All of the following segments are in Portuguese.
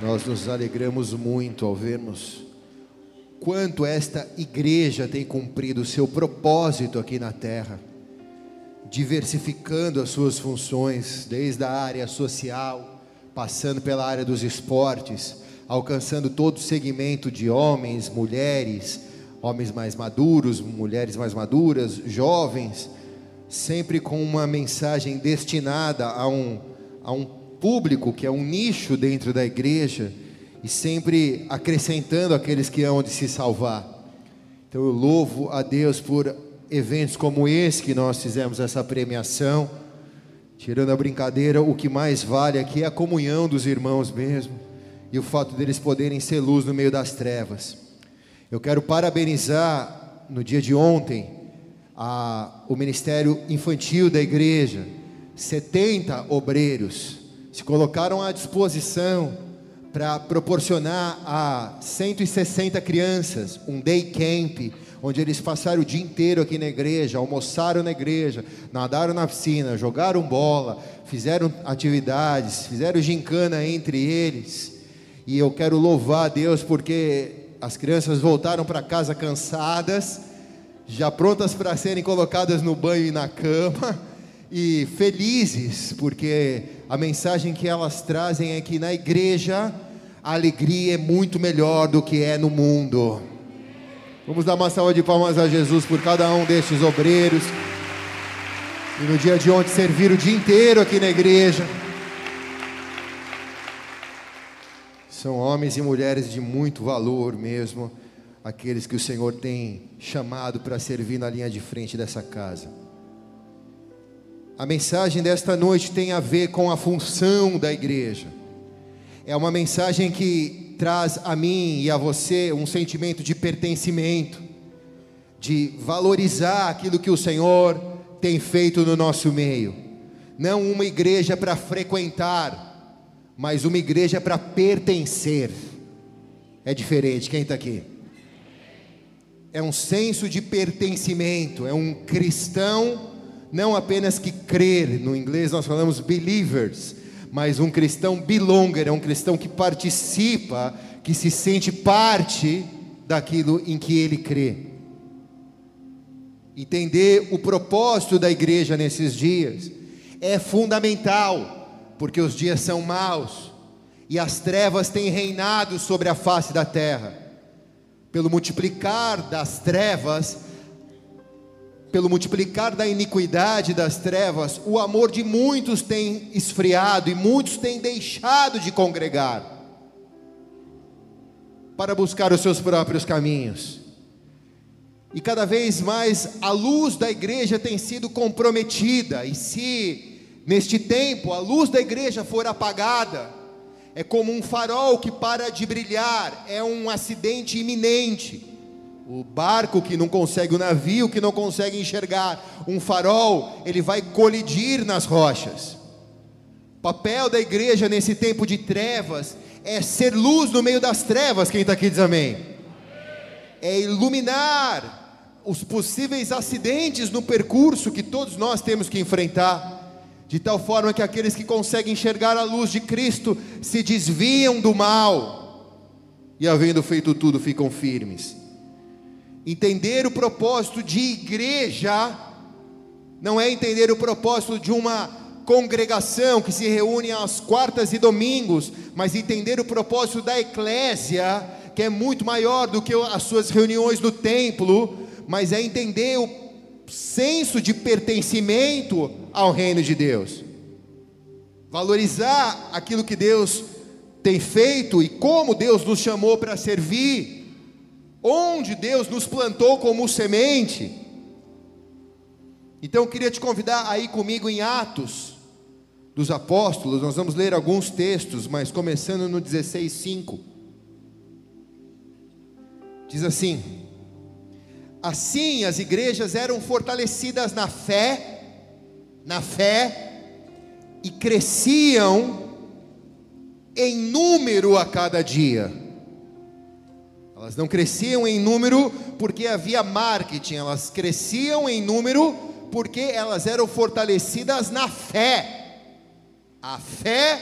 Nós nos alegramos muito ao vermos quanto esta igreja tem cumprido o seu propósito aqui na terra, diversificando as suas funções, desde a área social, passando pela área dos esportes, alcançando todo o segmento de homens, mulheres, homens mais maduros, mulheres mais maduras, jovens, sempre com uma mensagem destinada a um, a um público que é um nicho dentro da igreja e sempre acrescentando aqueles que hão de se salvar. Então eu louvo a Deus por eventos como esse que nós fizemos essa premiação. Tirando a brincadeira, o que mais vale aqui é a comunhão dos irmãos mesmo e o fato deles poderem ser luz no meio das trevas. Eu quero parabenizar no dia de ontem a, o Ministério Infantil da Igreja. 70 obreiros se colocaram à disposição para proporcionar a 160 crianças um day camp, onde eles passaram o dia inteiro aqui na igreja, almoçaram na igreja, nadaram na piscina, jogaram bola, fizeram atividades, fizeram gincana entre eles. E eu quero louvar a Deus porque as crianças voltaram para casa cansadas, já prontas para serem colocadas no banho e na cama, e felizes, porque a mensagem que elas trazem é que na igreja a alegria é muito melhor do que é no mundo. Vamos dar uma salva de palmas a Jesus por cada um destes obreiros. E no dia de ontem serviram o dia inteiro aqui na igreja. São homens e mulheres de muito valor mesmo, aqueles que o Senhor tem chamado para servir na linha de frente dessa casa. A mensagem desta noite tem a ver com a função da igreja. É uma mensagem que traz a mim e a você um sentimento de pertencimento, de valorizar aquilo que o Senhor tem feito no nosso meio. Não uma igreja para frequentar, mas uma igreja para pertencer. É diferente, quem está aqui? É um senso de pertencimento, é um cristão, não apenas que crer, no inglês nós falamos believers, mas um cristão belonger, é um cristão que participa, que se sente parte daquilo em que ele crê. Entender o propósito da igreja nesses dias é fundamental porque os dias são maus e as trevas têm reinado sobre a face da terra. Pelo multiplicar das trevas, pelo multiplicar da iniquidade das trevas, o amor de muitos tem esfriado e muitos têm deixado de congregar para buscar os seus próprios caminhos. E cada vez mais a luz da igreja tem sido comprometida, e se Neste tempo, a luz da igreja for apagada, é como um farol que para de brilhar, é um acidente iminente. O barco que não consegue, o navio que não consegue enxergar um farol, ele vai colidir nas rochas. O papel da igreja nesse tempo de trevas é ser luz no meio das trevas. Quem está aqui diz amém. É iluminar os possíveis acidentes no percurso que todos nós temos que enfrentar de tal forma que aqueles que conseguem enxergar a luz de Cristo se desviam do mal e, havendo feito tudo, ficam firmes. Entender o propósito de igreja não é entender o propósito de uma congregação que se reúne às quartas e domingos, mas entender o propósito da eclésia, que é muito maior do que as suas reuniões no templo, mas é entender o senso de pertencimento ao reino de Deus. Valorizar aquilo que Deus tem feito e como Deus nos chamou para servir, onde Deus nos plantou como semente. Então eu queria te convidar a ir comigo em Atos dos Apóstolos, nós vamos ler alguns textos, mas começando no 16:5. Diz assim: Assim as igrejas eram fortalecidas na fé, na fé, e cresciam em número a cada dia. Elas não cresciam em número porque havia marketing, elas cresciam em número porque elas eram fortalecidas na fé. A fé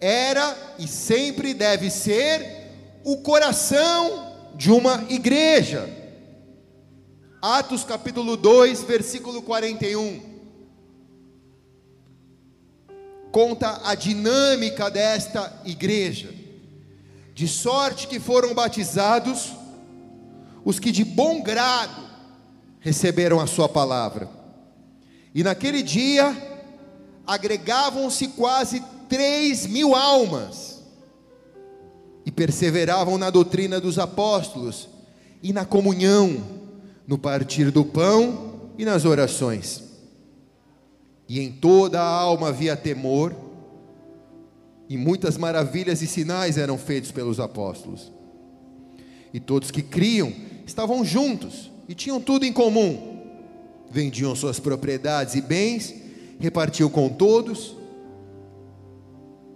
era e sempre deve ser o coração de uma igreja. Atos capítulo 2, versículo 41. Conta a dinâmica desta igreja. De sorte que foram batizados os que de bom grado receberam a sua palavra. E naquele dia agregavam-se quase três mil almas e perseveravam na doutrina dos apóstolos e na comunhão, no partir do pão e nas orações. E em toda a alma havia temor, e muitas maravilhas e sinais eram feitos pelos apóstolos. E todos que criam estavam juntos e tinham tudo em comum. Vendiam suas propriedades e bens, repartiam com todos,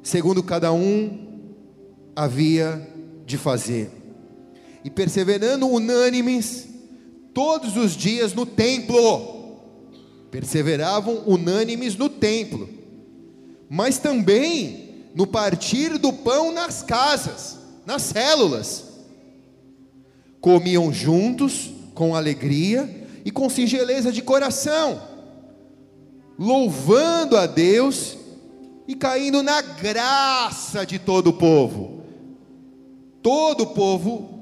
segundo cada um havia de fazer. E perseverando unânimes todos os dias no templo, perseveravam unânimes no templo, mas também no partir do pão nas casas, nas células. Comiam juntos com alegria e com singeleza de coração, louvando a Deus e caindo na graça de todo o povo. Todo o povo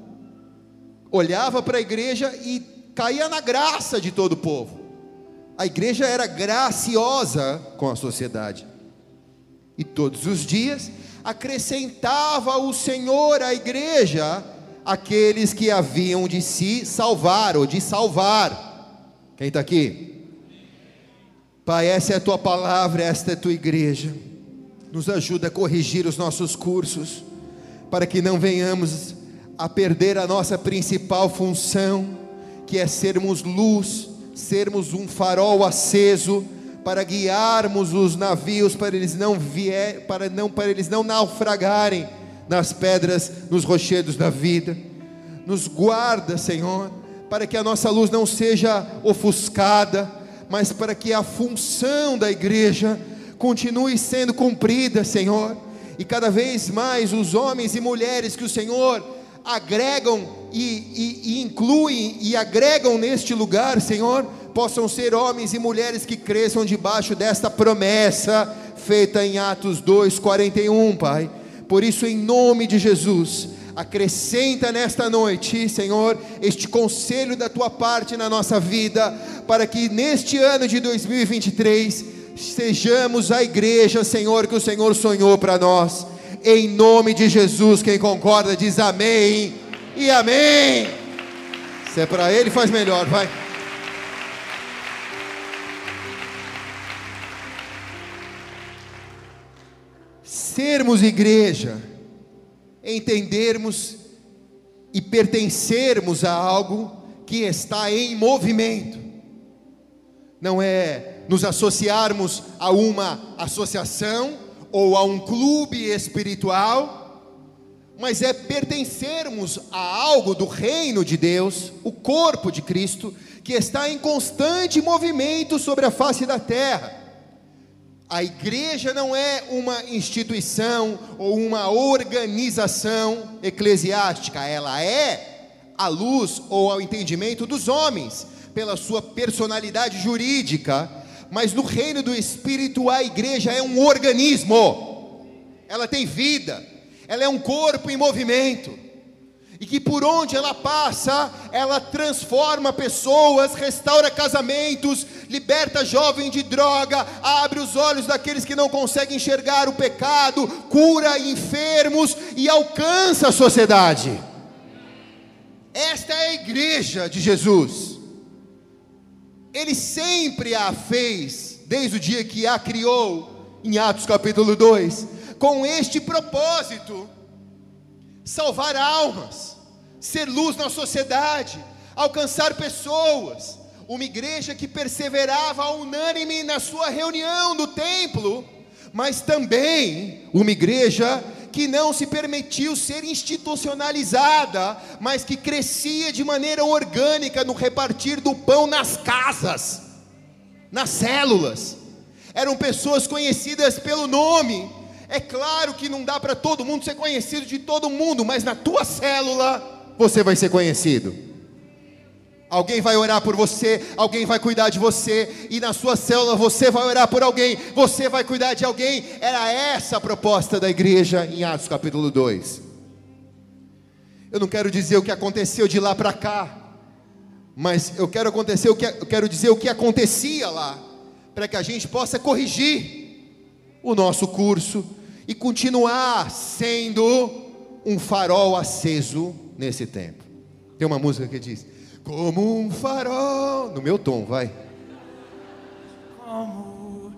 olhava para a igreja e caía na graça de todo o povo. A igreja era graciosa com a sociedade. E todos os dias acrescentava o Senhor à igreja aqueles que haviam de se salvar ou de salvar. Quem está aqui? Pai, essa é a tua palavra, esta é a tua igreja. Nos ajuda a corrigir os nossos cursos, para que não venhamos a perder a nossa principal função, que é sermos luz, sermos um farol aceso para guiarmos os navios para eles não vier, para não para eles não naufragarem nas pedras, nos rochedos da vida. Nos guarda, Senhor, para que a nossa luz não seja ofuscada, mas para que a função da igreja continue sendo cumprida, Senhor. E cada vez mais os homens e mulheres que o Senhor agregam e, e, e incluem e agregam neste lugar, Senhor, possam ser homens e mulheres que cresçam debaixo desta promessa feita em Atos 2:41, Pai. Por isso, em nome de Jesus, acrescenta nesta noite, Senhor, este conselho da tua parte na nossa vida, para que neste ano de 2023 sejamos a igreja, Senhor, que o Senhor sonhou para nós. Em nome de Jesus, quem concorda diz amém e amém. Se é para ele, faz melhor, vai. Sermos igreja, entendermos e pertencermos a algo que está em movimento, não é nos associarmos a uma associação ou a um clube espiritual, mas é pertencermos a algo do reino de Deus, o corpo de Cristo, que está em constante movimento sobre a face da terra. A igreja não é uma instituição ou uma organização eclesiástica, ela é a luz ou ao entendimento dos homens, pela sua personalidade jurídica, mas no reino do Espírito a igreja é um organismo, ela tem vida, ela é um corpo em movimento e que por onde ela passa, ela transforma pessoas, restaura casamentos, liberta jovem de droga, abre os olhos daqueles que não conseguem enxergar o pecado, cura enfermos e alcança a sociedade. Esta é a igreja de Jesus. Ele sempre a fez, desde o dia que a criou, em Atos capítulo 2, com este propósito salvar almas, ser luz na sociedade, alcançar pessoas. Uma igreja que perseverava unânime na sua reunião do templo, mas também uma igreja que não se permitiu ser institucionalizada, mas que crescia de maneira orgânica no repartir do pão nas casas, nas células. Eram pessoas conhecidas pelo nome, É claro que não dá para todo mundo ser conhecido de todo mundo, mas na tua célula você vai ser conhecido. Alguém vai orar por você, alguém vai cuidar de você, e na sua célula você vai orar por alguém, você vai cuidar de alguém. Era essa a proposta da igreja em Atos capítulo 2. Eu não quero dizer o que aconteceu de lá para cá, mas eu quero acontecer o que eu quero dizer o que acontecia lá, para que a gente possa corrigir o nosso curso e continuar sendo um farol aceso nesse tempo. Tem uma música que diz: como um farol. No meu tom, vai. Como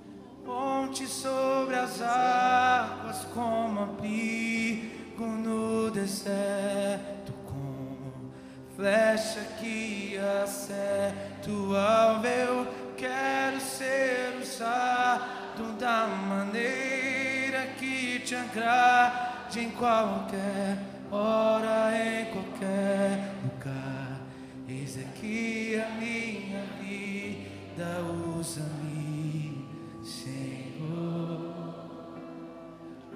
ponte sobre as águas, como abrigo no deserto, como flecha que acerta o alvo. Eu quero ser usado da maneira te agrade em qualquer hora, em qualquer lugar. Eis aqui a minha vida, usa-me, Senhor,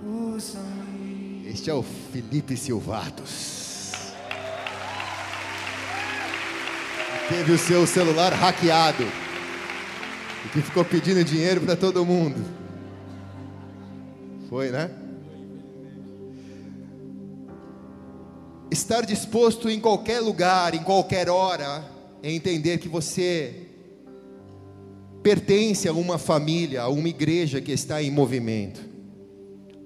usa-me. Este é o Felipe Silvatos. Teve o seu celular hackeado. E que ficou pedindo dinheiro para todo mundo. Foi, né? Estar disposto em qualquer lugar, em qualquer hora, é entender que você pertence a uma família, a uma igreja que está em movimento.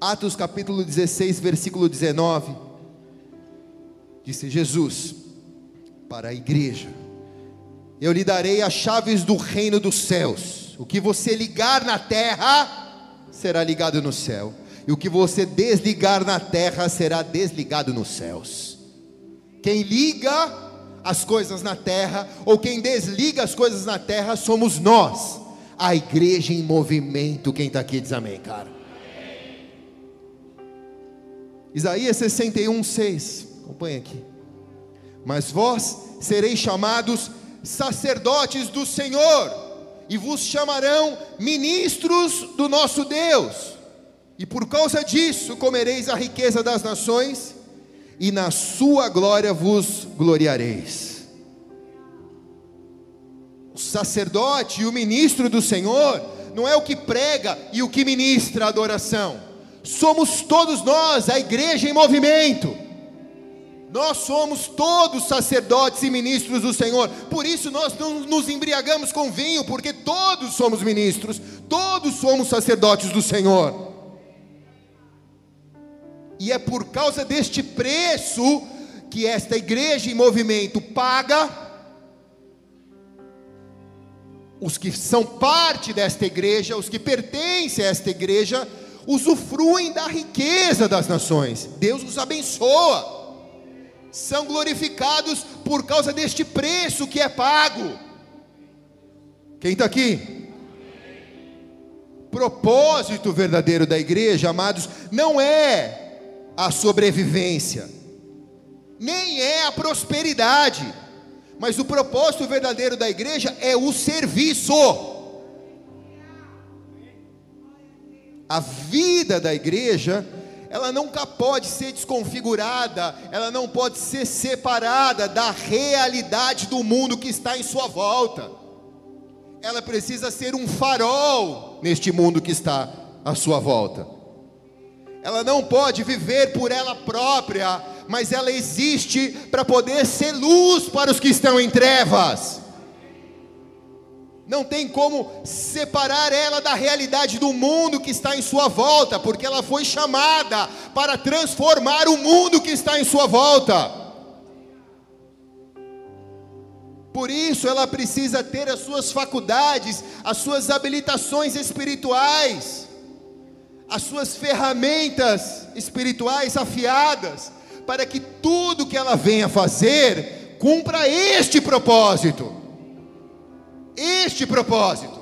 Atos capítulo 16, versículo 19. Disse Jesus para a igreja: Eu lhe darei as chaves do reino dos céus. O que você ligar na terra será ligado no céu, e o que você desligar na terra será desligado nos céus. Quem liga as coisas na terra, ou quem desliga as coisas na terra, somos nós, a igreja em movimento. Quem está aqui diz amém, cara. Isaías 61, 6. Acompanha aqui. Mas vós sereis chamados sacerdotes do Senhor, e vos chamarão ministros do nosso Deus, e por causa disso comereis a riqueza das nações e na sua glória vos gloriareis. O sacerdote e o ministro do Senhor não é o que prega e o que ministra a adoração, somos todos nós, a igreja em movimento. Nós somos todos sacerdotes e ministros do Senhor, por isso nós não nos embriagamos com vinho, porque todos somos ministros, todos somos sacerdotes do Senhor. E é por causa deste preço que esta igreja em movimento paga. Os que são parte desta igreja, os que pertencem a esta igreja, usufruem da riqueza das nações. Deus os abençoa. São glorificados por causa deste preço que é pago. Quem está aqui? Propósito verdadeiro da igreja, amados, não é a sobrevivência, nem é a prosperidade, mas o propósito verdadeiro da igreja é o serviço. A vida da igreja, ela nunca pode ser desconfigurada, ela não pode ser separada da realidade do mundo que está em sua volta. Ela precisa ser um farol neste mundo que está à sua volta. Ela não pode viver por ela própria, mas ela existe para poder ser luz para os que estão em trevas. Não tem como separar ela da realidade do mundo que está em sua volta, porque ela foi chamada para transformar o mundo que está em sua volta. Por isso ela precisa ter as suas faculdades, as suas habilitações espirituais as suas ferramentas espirituais afiadas, para que tudo que ela venha fazer cumpra este propósito. Este propósito.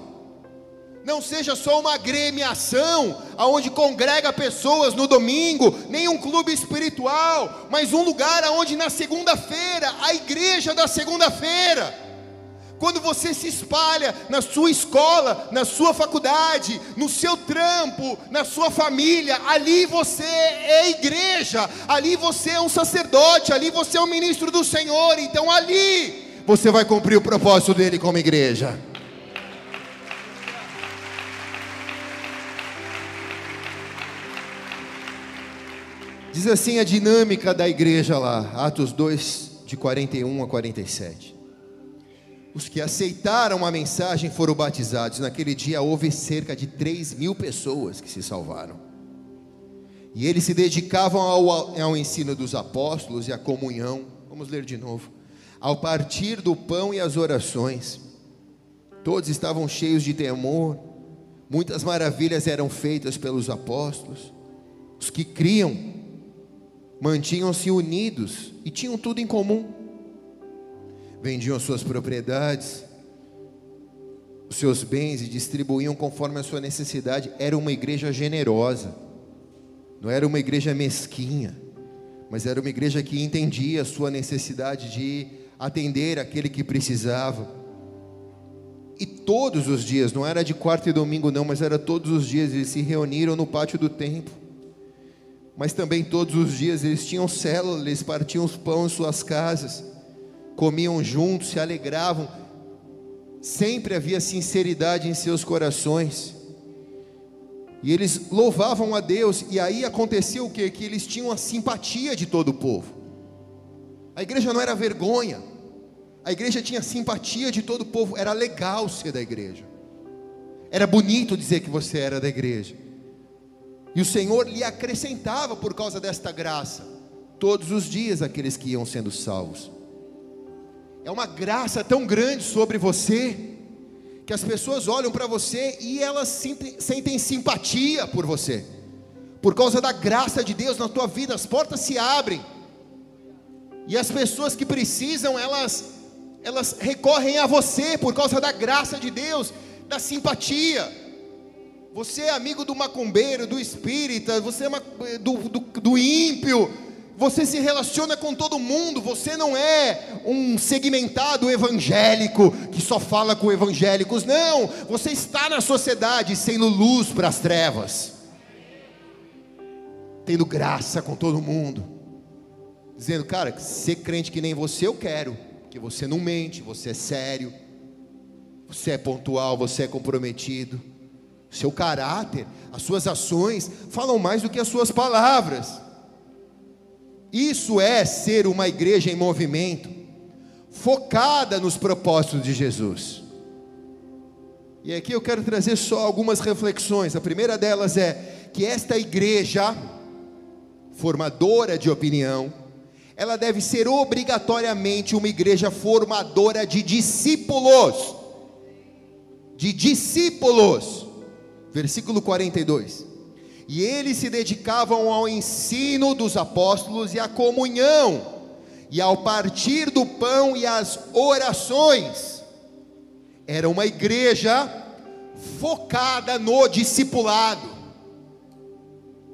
Não seja só uma gremiação aonde congrega pessoas no domingo, nem um clube espiritual, mas um lugar aonde na segunda-feira, a igreja da segunda-feira, Quando você se espalha na sua escola, na sua faculdade, no seu trampo, na sua família, ali você é igreja, ali você é um sacerdote, ali você é um ministro do Senhor, então ali você vai cumprir o propósito dele como igreja. Diz assim a dinâmica da igreja lá, Atos 2, de 41 a 47. Os que aceitaram a mensagem foram batizados. Naquele dia houve cerca de 3 mil pessoas que se salvaram. E eles se dedicavam ao, ao ensino dos apóstolos e à comunhão. Vamos ler de novo. Ao partir do pão e as orações. Todos estavam cheios de temor. Muitas maravilhas eram feitas pelos apóstolos. Os que criam mantinham-se unidos e tinham tudo em comum. Vendiam suas propriedades, os seus bens e distribuíam conforme a sua necessidade. Era uma igreja generosa, não era uma igreja mesquinha, mas era uma igreja que entendia a sua necessidade de atender aquele que precisava. E todos os dias, não era de quarta e domingo, não, mas era todos os dias, eles se reuniram no pátio do templo mas também todos os dias eles tinham célula, eles partiam os pão em suas casas, comiam juntos, se alegravam, sempre havia sinceridade em seus corações, e eles louvavam a Deus, e aí aconteceu o que? Que eles tinham a simpatia de todo o povo, a igreja não era vergonha, a igreja tinha simpatia de todo o povo, era legal ser da igreja, era bonito dizer que você era da igreja. E o Senhor lhe acrescentava por causa desta graça, todos os dias aqueles que iam sendo salvos. É uma graça tão grande sobre você, que as pessoas olham para você e elas sentem, sentem simpatia por você, por causa da graça de Deus na tua vida, as portas se abrem, e as pessoas que precisam, elas, elas recorrem a você por causa da graça de Deus, da simpatia. Você é amigo do macumbeiro, do espírita, você é do, do, do ímpio. Você se relaciona com todo mundo. Você não é um segmentado evangélico que só fala com evangélicos. Não, você está na sociedade sendo luz para as trevas, tendo graça com todo mundo, dizendo, cara, ser crente que nem você eu quero, que você não mente, você é sério, você é pontual, você é comprometido seu caráter, as suas ações falam mais do que as suas palavras. Isso é ser uma igreja em movimento, focada nos propósitos de Jesus. E aqui eu quero trazer só algumas reflexões. A primeira delas é que esta igreja, formadora de opinião, ela deve ser obrigatoriamente uma igreja formadora de discípulos. De discípulos versículo 42. E eles se dedicavam ao ensino dos apóstolos e à comunhão, e ao partir do pão e às orações. Era uma igreja focada no discipulado.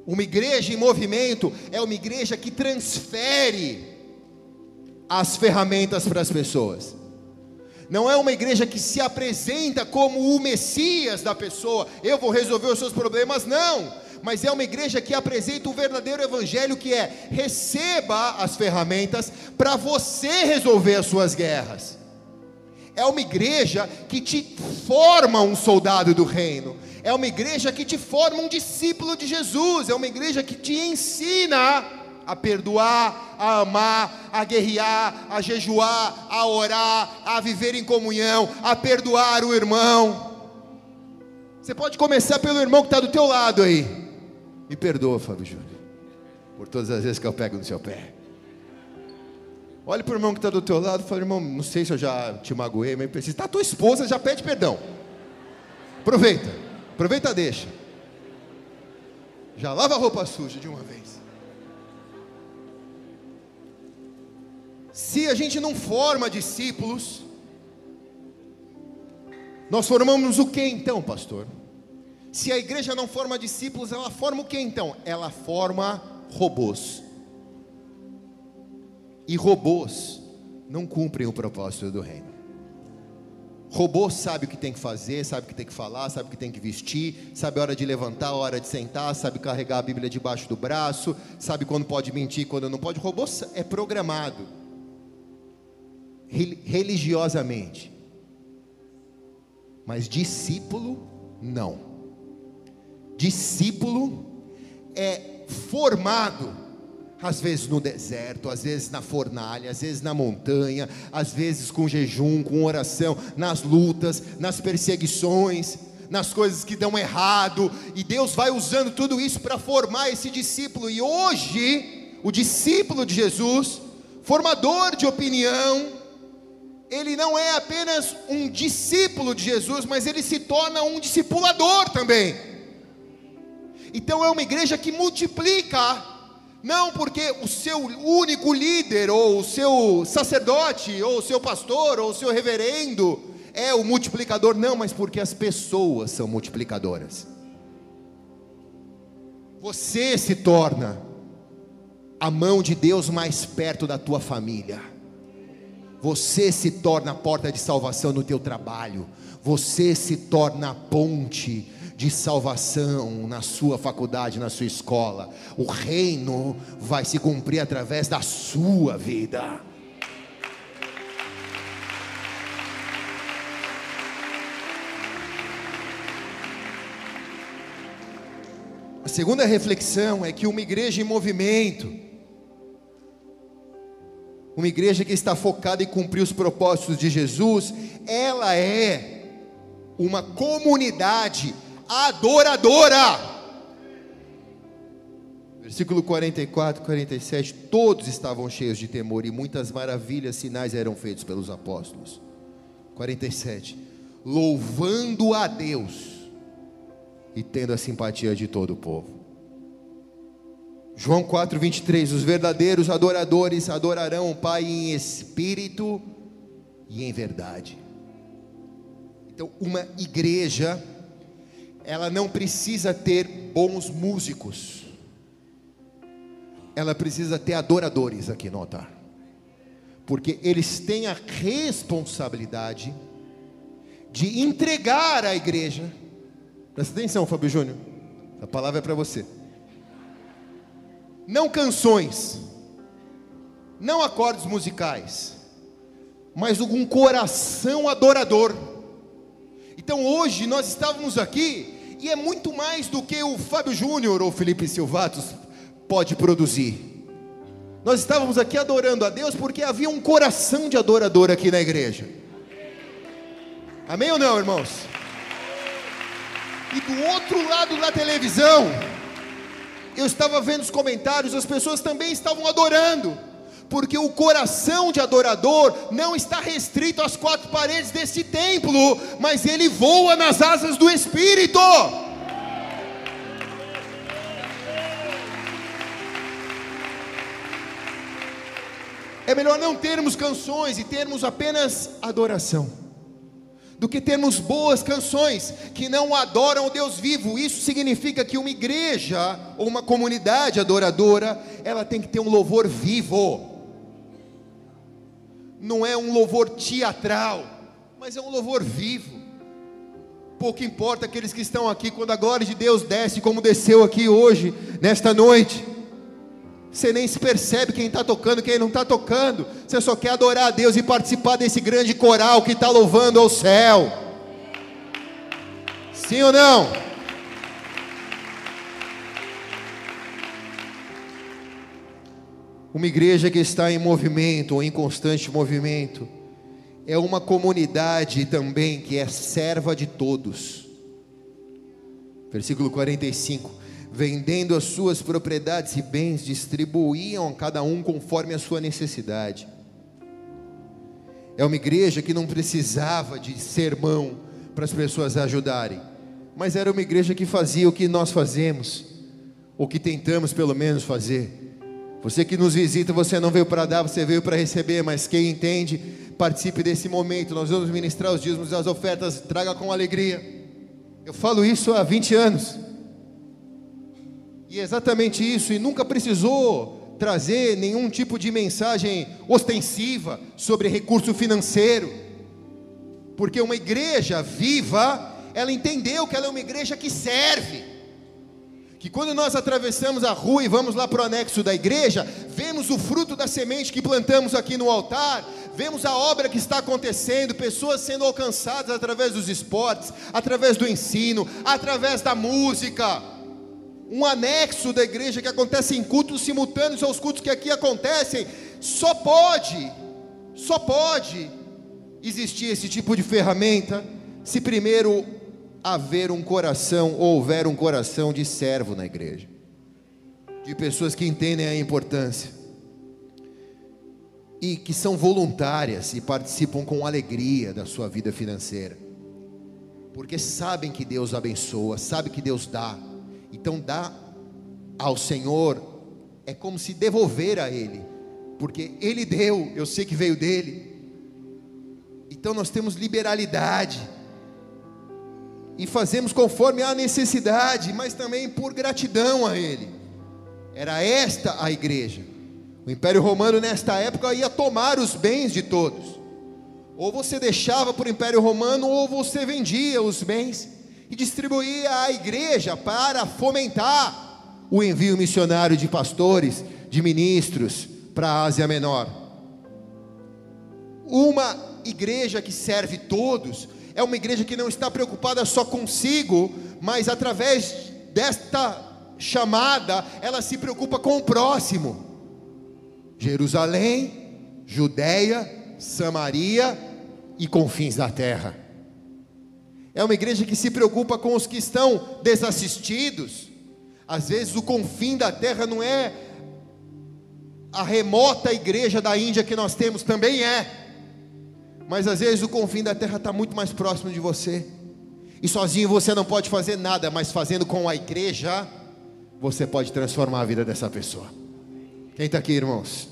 Uma igreja em movimento é uma igreja que transfere as ferramentas para as pessoas não é uma igreja que se apresenta como o Messias da pessoa, eu vou resolver os seus problemas, não, mas é uma igreja que apresenta o verdadeiro evangelho que é: receba as ferramentas para você resolver as suas guerras. É uma igreja que te forma um soldado do reino. É uma igreja que te forma um discípulo de Jesus. É uma igreja que te ensina a perdoar, a amar, a guerrear, a jejuar, a orar, a viver em comunhão, a perdoar o irmão. Você pode começar pelo irmão que está do teu lado aí. Me perdoa, Fábio Júnior, por todas as vezes que eu pego no seu pé. Olhe para o irmão que está do teu lado e fala, irmão, não sei se eu já te magoei, mas precisa. Está tua esposa, já pede perdão. Aproveita, aproveita, deixa. Já lava a roupa suja de uma vez. Se a gente não forma discípulos, nós formamos o que então, pastor? Se a igreja não forma discípulos, ela forma o que então? Ela forma robôs. E robôs não cumprem o propósito do reino. Robô sabe o que tem que fazer, sabe o que tem que falar, sabe o que tem que vestir, sabe a hora de levantar, a hora de sentar, sabe carregar a Bíblia debaixo do braço, sabe quando pode mentir, quando não pode. Robô é programado religiosamente. Mas discípulo, não. Discípulo é formado às vezes no deserto, às vezes na fornalha, às vezes na montanha, às vezes com jejum, com oração, nas lutas, nas perseguições, nas coisas que dão errado, e Deus vai usando tudo isso para formar esse discípulo. E hoje, o discípulo de Jesus, formador de opinião, ele não é apenas um discípulo de Jesus, mas ele se torna um discipulador também. Então é uma igreja que multiplica não porque o seu único líder, ou o seu sacerdote, ou o seu pastor, ou o seu reverendo é o multiplicador, não, mas porque as pessoas são multiplicadoras. Você se torna a mão de Deus mais perto da tua família. Você se torna a porta de salvação no teu trabalho. Você se torna a ponte de salvação na sua faculdade, na sua escola. O reino vai se cumprir através da sua vida. A segunda reflexão é que uma igreja em movimento, uma igreja que está focada em cumprir os propósitos de Jesus, ela é uma comunidade adoradora. Versículo 44, 47: Todos estavam cheios de temor e muitas maravilhas, sinais eram feitos pelos apóstolos. 47: Louvando a Deus e tendo a simpatia de todo o povo. João 4, 23: Os verdadeiros adoradores adorarão o Pai em espírito e em verdade. Então, uma igreja ela não precisa ter bons músicos, ela precisa ter adoradores aqui no altar, porque eles têm a responsabilidade de entregar à igreja. Presta atenção, Fábio Júnior, a palavra é para você. Não canções, não acordes musicais, mas um coração adorador. Então hoje nós estávamos aqui e é muito mais do que o Fábio Júnior ou Felipe Silvatos pode produzir. Nós estávamos aqui adorando a Deus porque havia um coração de adorador aqui na igreja. Amém ou não, irmãos? E do outro lado da televisão, eu estava vendo os comentários, as pessoas também estavam adorando, porque o coração de adorador não está restrito às quatro paredes desse templo, mas ele voa nas asas do Espírito. É melhor não termos canções e termos apenas adoração, do que termos boas canções que não adoram o Deus vivo. Isso significa que uma igreja ou uma comunidade adoradora, ela tem que ter um louvor vivo. Não é um louvor teatral, mas é um louvor vivo. Pouco importa aqueles que estão aqui quando a glória de Deus desce, como desceu aqui hoje, nesta noite. Você nem se percebe quem está tocando, quem não está tocando. Você só quer adorar a Deus e participar desse grande coral que está louvando ao céu. Sim ou não? Uma igreja que está em movimento ou em constante movimento é uma comunidade também que é serva de todos. Versículo 45 vendendo as suas propriedades e bens, distribuíam a cada um conforme a sua necessidade. É uma igreja que não precisava de sermão para as pessoas ajudarem, mas era uma igreja que fazia o que nós fazemos, ou que tentamos pelo menos fazer. Você que nos visita, você não veio para dar, você veio para receber, mas quem entende, participe desse momento. Nós vamos ministrar os dízimos e as ofertas, traga com alegria. Eu falo isso há 20 anos. E é exatamente isso, e nunca precisou trazer nenhum tipo de mensagem ostensiva sobre recurso financeiro. Porque uma igreja viva, ela entendeu que ela é uma igreja que serve. Que quando nós atravessamos a rua e vamos lá para o anexo da igreja, vemos o fruto da semente que plantamos aqui no altar, vemos a obra que está acontecendo, pessoas sendo alcançadas através dos esportes, através do ensino, através da música. Um anexo da igreja que acontece em cultos simultâneos aos cultos que aqui acontecem, só pode, só pode existir esse tipo de ferramenta se primeiro haver um coração, ou houver um coração de servo na igreja, de pessoas que entendem a importância. E que são voluntárias e participam com alegria da sua vida financeira, porque sabem que Deus abençoa, sabe que Deus dá, então dá ao Senhor é como se devolver a Ele, porque Ele deu, eu sei que veio dele, então nós temos liberalidade e fazemos conforme a necessidade, mas também por gratidão a Ele. Era esta a igreja. O Império Romano, nesta época, ia tomar os bens de todos. Ou você deixava para o Império Romano, ou você vendia os bens e distribuía à igreja para fomentar o envio missionário de pastores, de ministros para a Ásia Menor. Uma igreja que serve todos é uma igreja que não está preocupada só consigo, mas através desta chamada, ela se preocupa com o próximo. Jerusalém, Judéia, Samaria e confins da terra. É uma igreja que se preocupa com os que estão desassistidos. Às vezes o confim da terra não é a remota igreja da Índia que nós temos, também é. Mas às vezes o confim da terra está muito mais próximo de você. E sozinho você não pode fazer nada, mas fazendo com a igreja, você pode transformar a vida dessa pessoa. Quem está aqui, irmãos?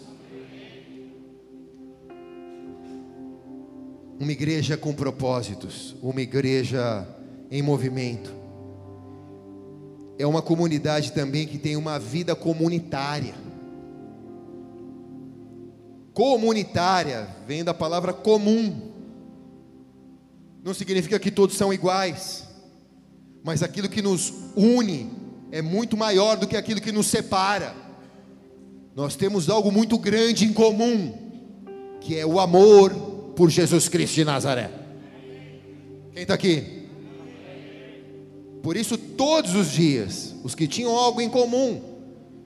Uma igreja com propósitos, uma igreja em movimento. É uma comunidade também que tem uma vida comunitária. Comunitária vem da palavra comum. Não significa que todos são iguais, mas aquilo que nos une é muito maior do que aquilo que nos separa. Nós temos algo muito grande em comum, que é o amor por Jesus Cristo de Nazaré. Quem está aqui? Por isso, todos os dias, os que tinham algo em comum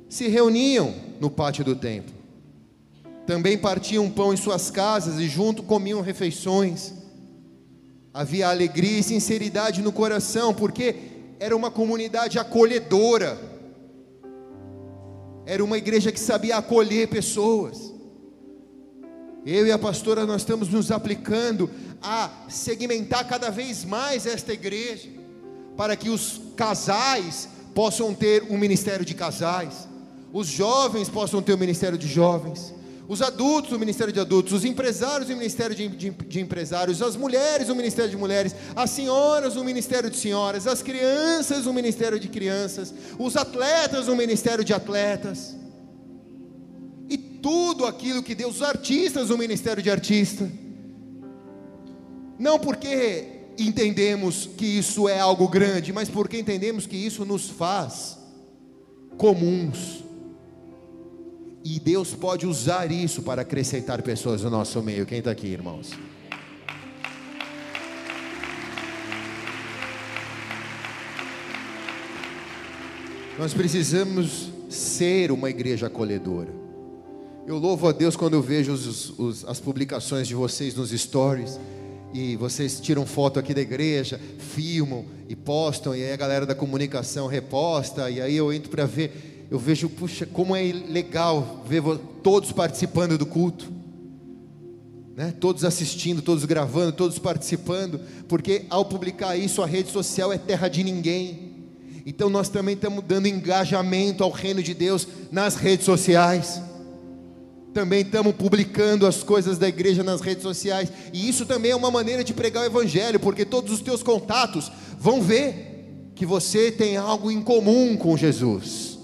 se reuniam no pátio do templo. Também partiam pão em suas casas e junto comiam refeições. Havia alegria e sinceridade no coração, porque era uma comunidade acolhedora. Era uma igreja que sabia acolher pessoas. Eu e a pastora nós estamos nos aplicando a segmentar cada vez mais esta igreja, para que os casais possam ter um ministério de casais, os jovens possam ter um ministério de jovens, os adultos, o Ministério de Adultos, os empresários, o Ministério de, de, de, Empresários, as mulheres, o Ministério de Mulheres, as senhoras, o Ministério de Senhoras, as crianças, o Ministério de Crianças, os atletas, o Ministério de Atletas, e tudo aquilo que Deus, os artistas, o Ministério de Artista, não porque entendemos que isso é algo grande, mas porque entendemos que isso nos faz comuns e Deus pode usar isso para acrescentar pessoas no nosso meio. Quem está aqui, irmãos? Nós precisamos ser uma igreja acolhedora. Eu louvo a Deus quando eu vejo os, os, as publicações de vocês nos stories e vocês tiram foto aqui da igreja, filmam e postam, e aí a galera da comunicação reposta, e aí eu entro para ver eu vejo, puxa, como é legal ver todos participando do culto, né? todos assistindo, todos gravando, todos participando, porque ao publicar isso, a rede social é terra de ninguém. Então nós também estamos dando engajamento ao reino de Deus nas redes sociais. Também estamos publicando as coisas da igreja nas redes sociais. E isso também é uma maneira de pregar o evangelho, porque todos os teus contatos vão ver que você tem algo em comum com Jesus.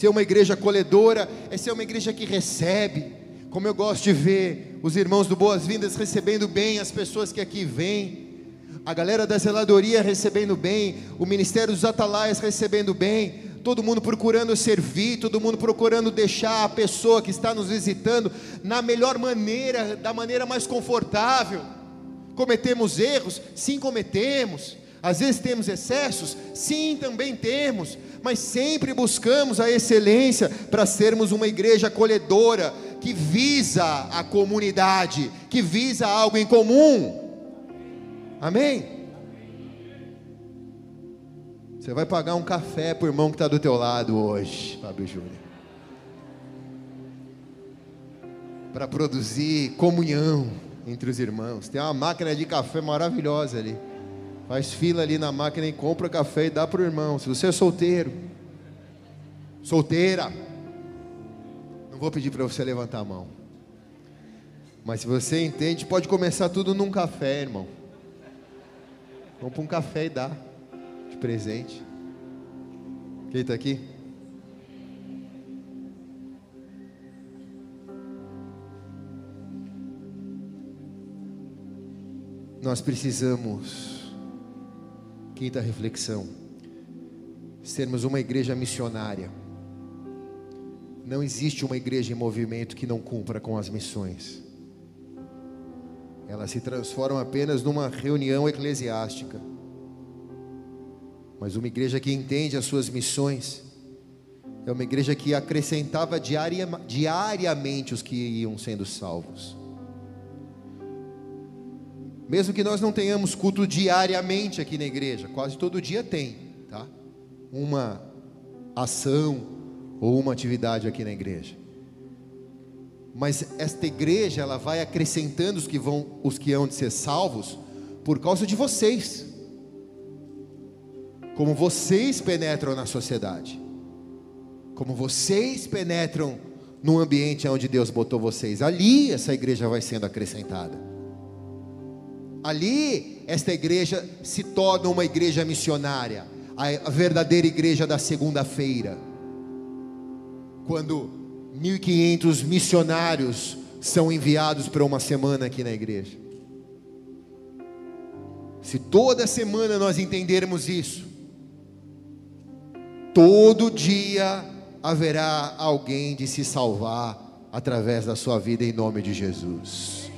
Ser uma igreja acolhedora é ser uma igreja que recebe, como eu gosto de ver os irmãos do Boas-Vindas recebendo bem as pessoas que aqui vêm, a galera da zeladoria recebendo bem, o ministério dos atalaias recebendo bem, todo mundo procurando servir, todo mundo procurando deixar a pessoa que está nos visitando na melhor maneira, da maneira mais confortável. Cometemos erros? Sim, cometemos. Às vezes temos excessos? Sim, também temos. Mas sempre buscamos a excelência para sermos uma igreja acolhedora, que visa a comunidade, que visa algo em comum. Amém? Você vai pagar um café para o irmão que está do teu lado hoje, Fábio Júnior. Para produzir comunhão entre os irmãos. Tem uma máquina de café maravilhosa ali. Faz fila ali na máquina e compra café e dá para o irmão. Se você é solteiro, solteira, não vou pedir para você levantar a mão. Mas se você entende, pode começar tudo num café, irmão. Vamos para um café e dá presente. Quem está aqui? Nós precisamos, quinta reflexão, sermos uma igreja missionária. Não existe uma igreja em movimento que não cumpra com as missões. Elas se transformam apenas numa reunião eclesiástica mas uma igreja que entende as suas missões, é uma igreja que acrescentava diaria, diariamente os que iam sendo salvos. Mesmo que nós não tenhamos culto diariamente aqui na igreja, quase todo dia tem, tá? Uma ação ou uma atividade aqui na igreja. Mas esta igreja ela vai acrescentando os que vão, os que hão de ser salvos por causa de vocês como vocês penetram na sociedade, como vocês penetram no ambiente onde Deus botou vocês, ali essa igreja vai sendo acrescentada. Ali, esta igreja se torna uma igreja missionária, a verdadeira igreja da segunda-feira, quando 1.500 missionários são enviados para uma semana aqui na igreja. Se toda semana nós entendermos isso, Todo dia haverá alguém de se salvar através da sua vida em nome de Jesus.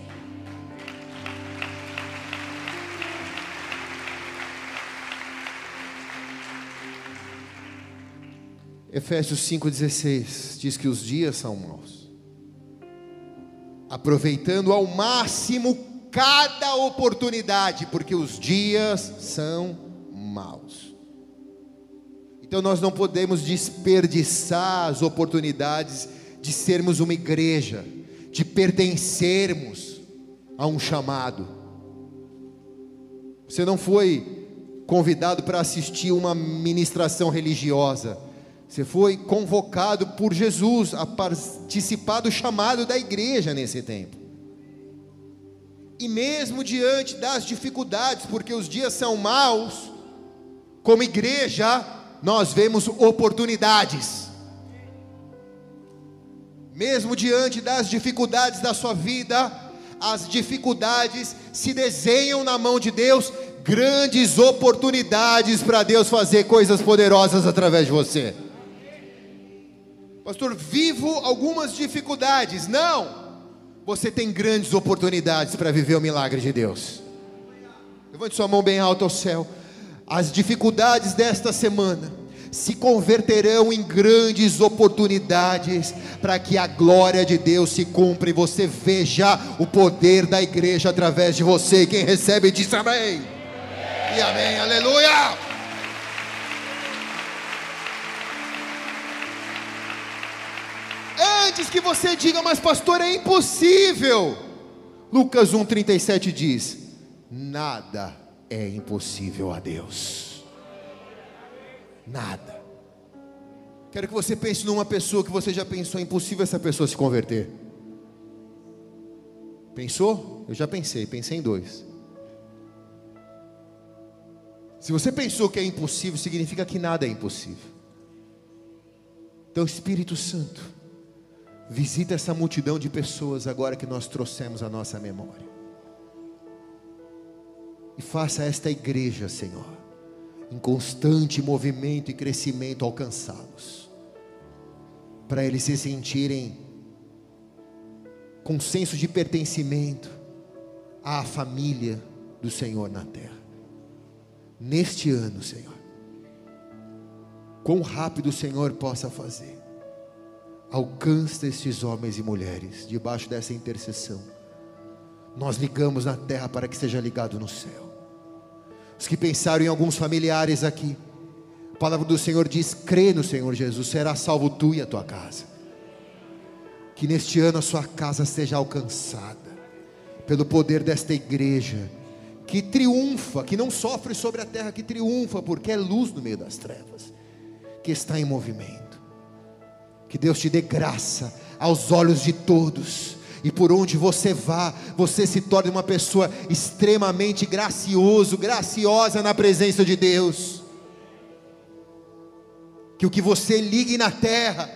Efésios 5,16 diz que os dias são maus, aproveitando ao máximo cada oportunidade, porque os dias são maus. Então nós não podemos desperdiçar as oportunidades de sermos uma igreja, de pertencermos a um chamado. Você não foi convidado para assistir uma ministração religiosa. Você foi convocado por Jesus a participar do chamado da igreja nesse tempo. E mesmo diante das dificuldades, porque os dias são maus, como igreja, nós vemos oportunidades. Mesmo diante das dificuldades da sua vida, as dificuldades se desenham na mão de Deus grandes oportunidades para Deus fazer coisas poderosas através de você. Pastor, vivo algumas dificuldades. Não. Você tem grandes oportunidades para viver o milagre de Deus. Levante sua mão bem alta ao céu as dificuldades desta semana se converterão em grandes oportunidades para que a glória de Deus se cumpra e você veja o poder da igreja através de você. Quem recebe diz amém. E amém, aleluia. Antes que você diga, mas pastor, é impossível. Lucas 1,37 diz: Nada é impossível a Deus. Nada. Quero que você pense numa pessoa que você já pensou, é impossível essa pessoa se converter. Pensou? Eu já pensei, pensei em dois. Se você pensou que é impossível, significa que nada é impossível. Então, Espírito Santo, Visita essa multidão de pessoas agora que nós trouxemos à nossa memória. E faça esta igreja, Senhor, em constante movimento e crescimento alcançá-los. Para eles se sentirem com senso de pertencimento à família do Senhor na terra. Neste ano, Senhor. Quão rápido o Senhor possa fazer. Alcança estes homens e mulheres debaixo dessa intercessão. Nós ligamos na terra para que seja ligado no céu. Os que pensaram em alguns familiares aqui, a palavra do Senhor diz: crê no Senhor Jesus, será salvo tu e a tua casa. Que neste ano a sua casa seja alcançada pelo poder desta igreja que triunfa, que não sofre sobre a terra, que triunfa porque é luz no meio das trevas, que está em movimento. Que Deus te dê graça aos olhos de todos. E por onde você vá, você se torne uma pessoa extremamente gracioso, graciosa na presença de Deus. Que o que você ligue na terra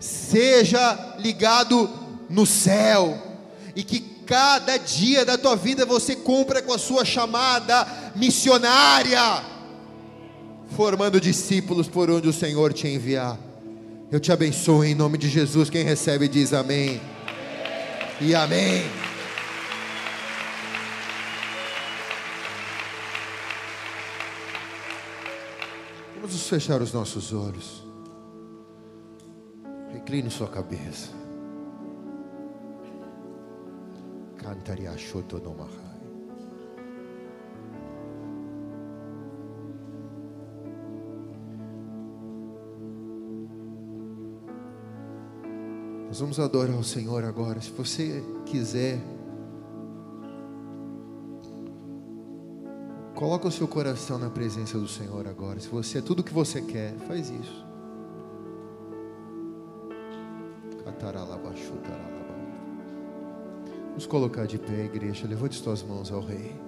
seja ligado no céu e que cada dia da tua vida você cumpra com a sua chamada missionária, formando discípulos por onde o Senhor te enviar. Eu te abençoo em nome de Jesus. Quem recebe diz amém. E amém. Vamos fechar os nossos olhos. Recline sua cabeça. Cantaria Shotonomahai. Nós vamos adorar o Senhor agora. Se você quiser, coloca o seu coração na presença do Senhor agora. Se você é tudo o que você quer, faz isso. Vamos colocar de pé, igreja. Levante suas mãos ao Rei.